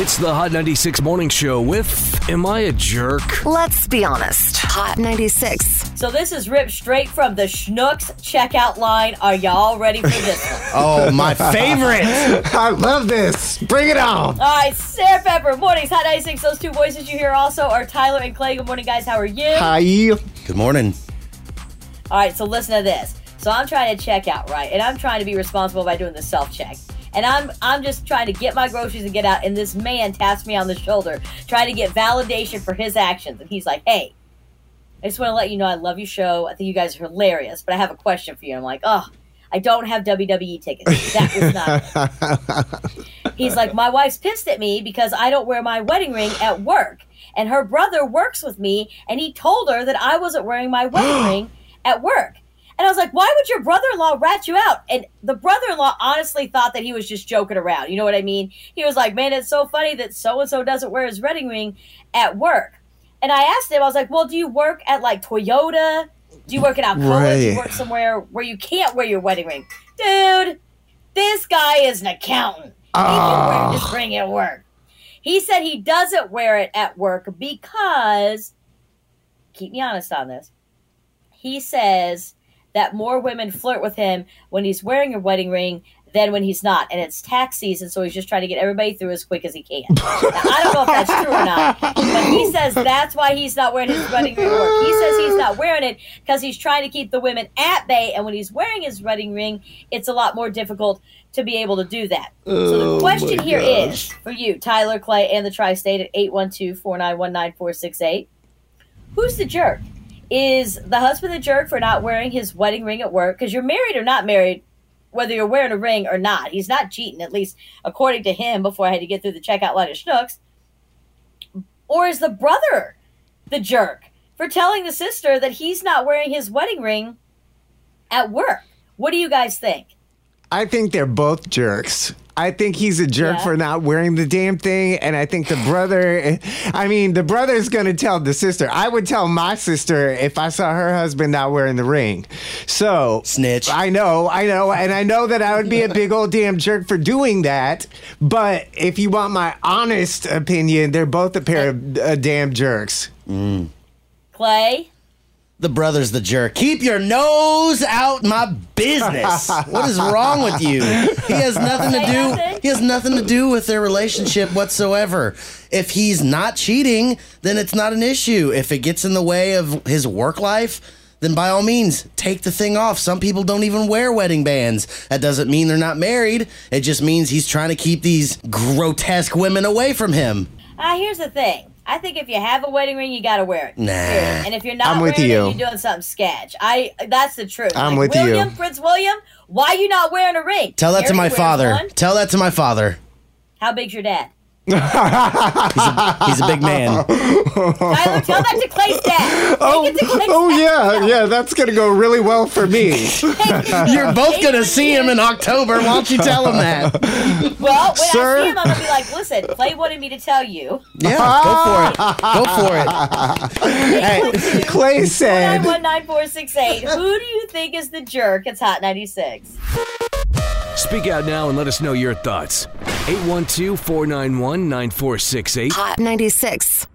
It's the Hot 96 Morning Show with Am I a Jerk? Let's be honest. Hot 96. So this is ripped straight from the Schnucks checkout line. Are y'all ready for this one? Oh, my favorite. I love this. Bring it on. All right, Sarah Pepper, mornings, Hot 96. Those two voices you hear also are Tyler and Clay. Good morning, guys. How are you? Hi. Good morning. All right, so listen to this. So I'm trying to check out, right? And I'm trying to be responsible by doing the self check. And I'm I'm just trying to get my groceries and get out. And this man taps me on the shoulder, trying to get validation for his actions. And he's like, "Hey, I just want to let you know I love your show. I think you guys are hilarious, but I have a question for you." I'm like, "Oh, I don't have WWE tickets. That was not." He's like, "My wife's pissed at me because I don't wear my wedding ring at work." And her brother works with me, and he told her that I wasn't wearing my wedding ring at work. And I was like, why would your brother in law rat you out? And the brother in law honestly thought that he was just joking around. You know what I mean? He was like, man, it's so funny that so and so doesn't wear his wedding ring at work. And I asked him, I was like, well, do you work at like Toyota? Do you work at Alcoa? Do you work somewhere where you can't wear your wedding ring? Dude, this guy is an accountant. He can wear ah. his ring at work. He said he doesn't wear it at work because, keep me honest on this, he says that more women flirt with him when he's wearing a wedding ring than when he's not. And it's tax season, so he's just trying to get everybody through as quick as he can. Now, I don't know if that's true or not, but he says that's why he's not wearing his wedding ring work. He says he's not wearing it because he's trying to keep the women at bay. And when he's wearing his wedding ring, it's a lot more difficult to be able to do that. so Oh, the question my here is for you, Tyler Clay, and the Tri State at 812 491 9468. Who's the jerk? Is the husband the jerk for not wearing his wedding ring at work? Because you're married or not married, whether you're wearing a ring or not. He's not cheating, at least according to him, before I had to get through the checkout line of Schnucks. Or is the brother the jerk for telling the sister that he's not wearing his wedding ring at work? What do you guys think? I think they're both jerks. I think he's a jerk Yeah. for not wearing the damn thing. And I think the brother, I mean, the brother's going to tell the sister. I would tell my sister if I saw her husband not wearing the ring. So, Snitch. I know, I know. And I know that I would be a big old damn jerk for doing that. But if you want my honest opinion, they're both a pair of uh, damn jerks. Clay? The brother's the jerk. Keep your nose out my business. what is wrong with you? He has nothing to do. He has nothing to do with their relationship whatsoever. If he's not cheating, then it's not an issue. If it gets in the way of his work life, then by all means, take the thing off. Some people don't even wear wedding bands. That doesn't mean they're not married. It just means he's trying to keep these grotesque women away from him. Ah, here's the thing. I think if you have a wedding ring, you gotta wear it. Nah. Period. And if you're not I'm with wearing you. it, you're doing something sketch. I that's the truth. I'm Like, with you. William, Prince William, why are you not wearing a ring? Tell that to my father. one. Tell that to my father. How big's your dad? He's a big man. Tyler, tell that to Clay's dad. Oh, Take it to Clay's oh yeah, yeah, that's going to go really well for me. You're both gonna see him in October. Why don't you tell him that? Well, when Sir? I see him, I'm gonna be like, listen, Clay wanted me to tell you. Yeah, go for it. Go for it. Hey, Clay said. 919-468. Who do you think is the jerk? It's Hot 96. Speak out now and let us know your thoughts. 812 491 9468. Hot 96.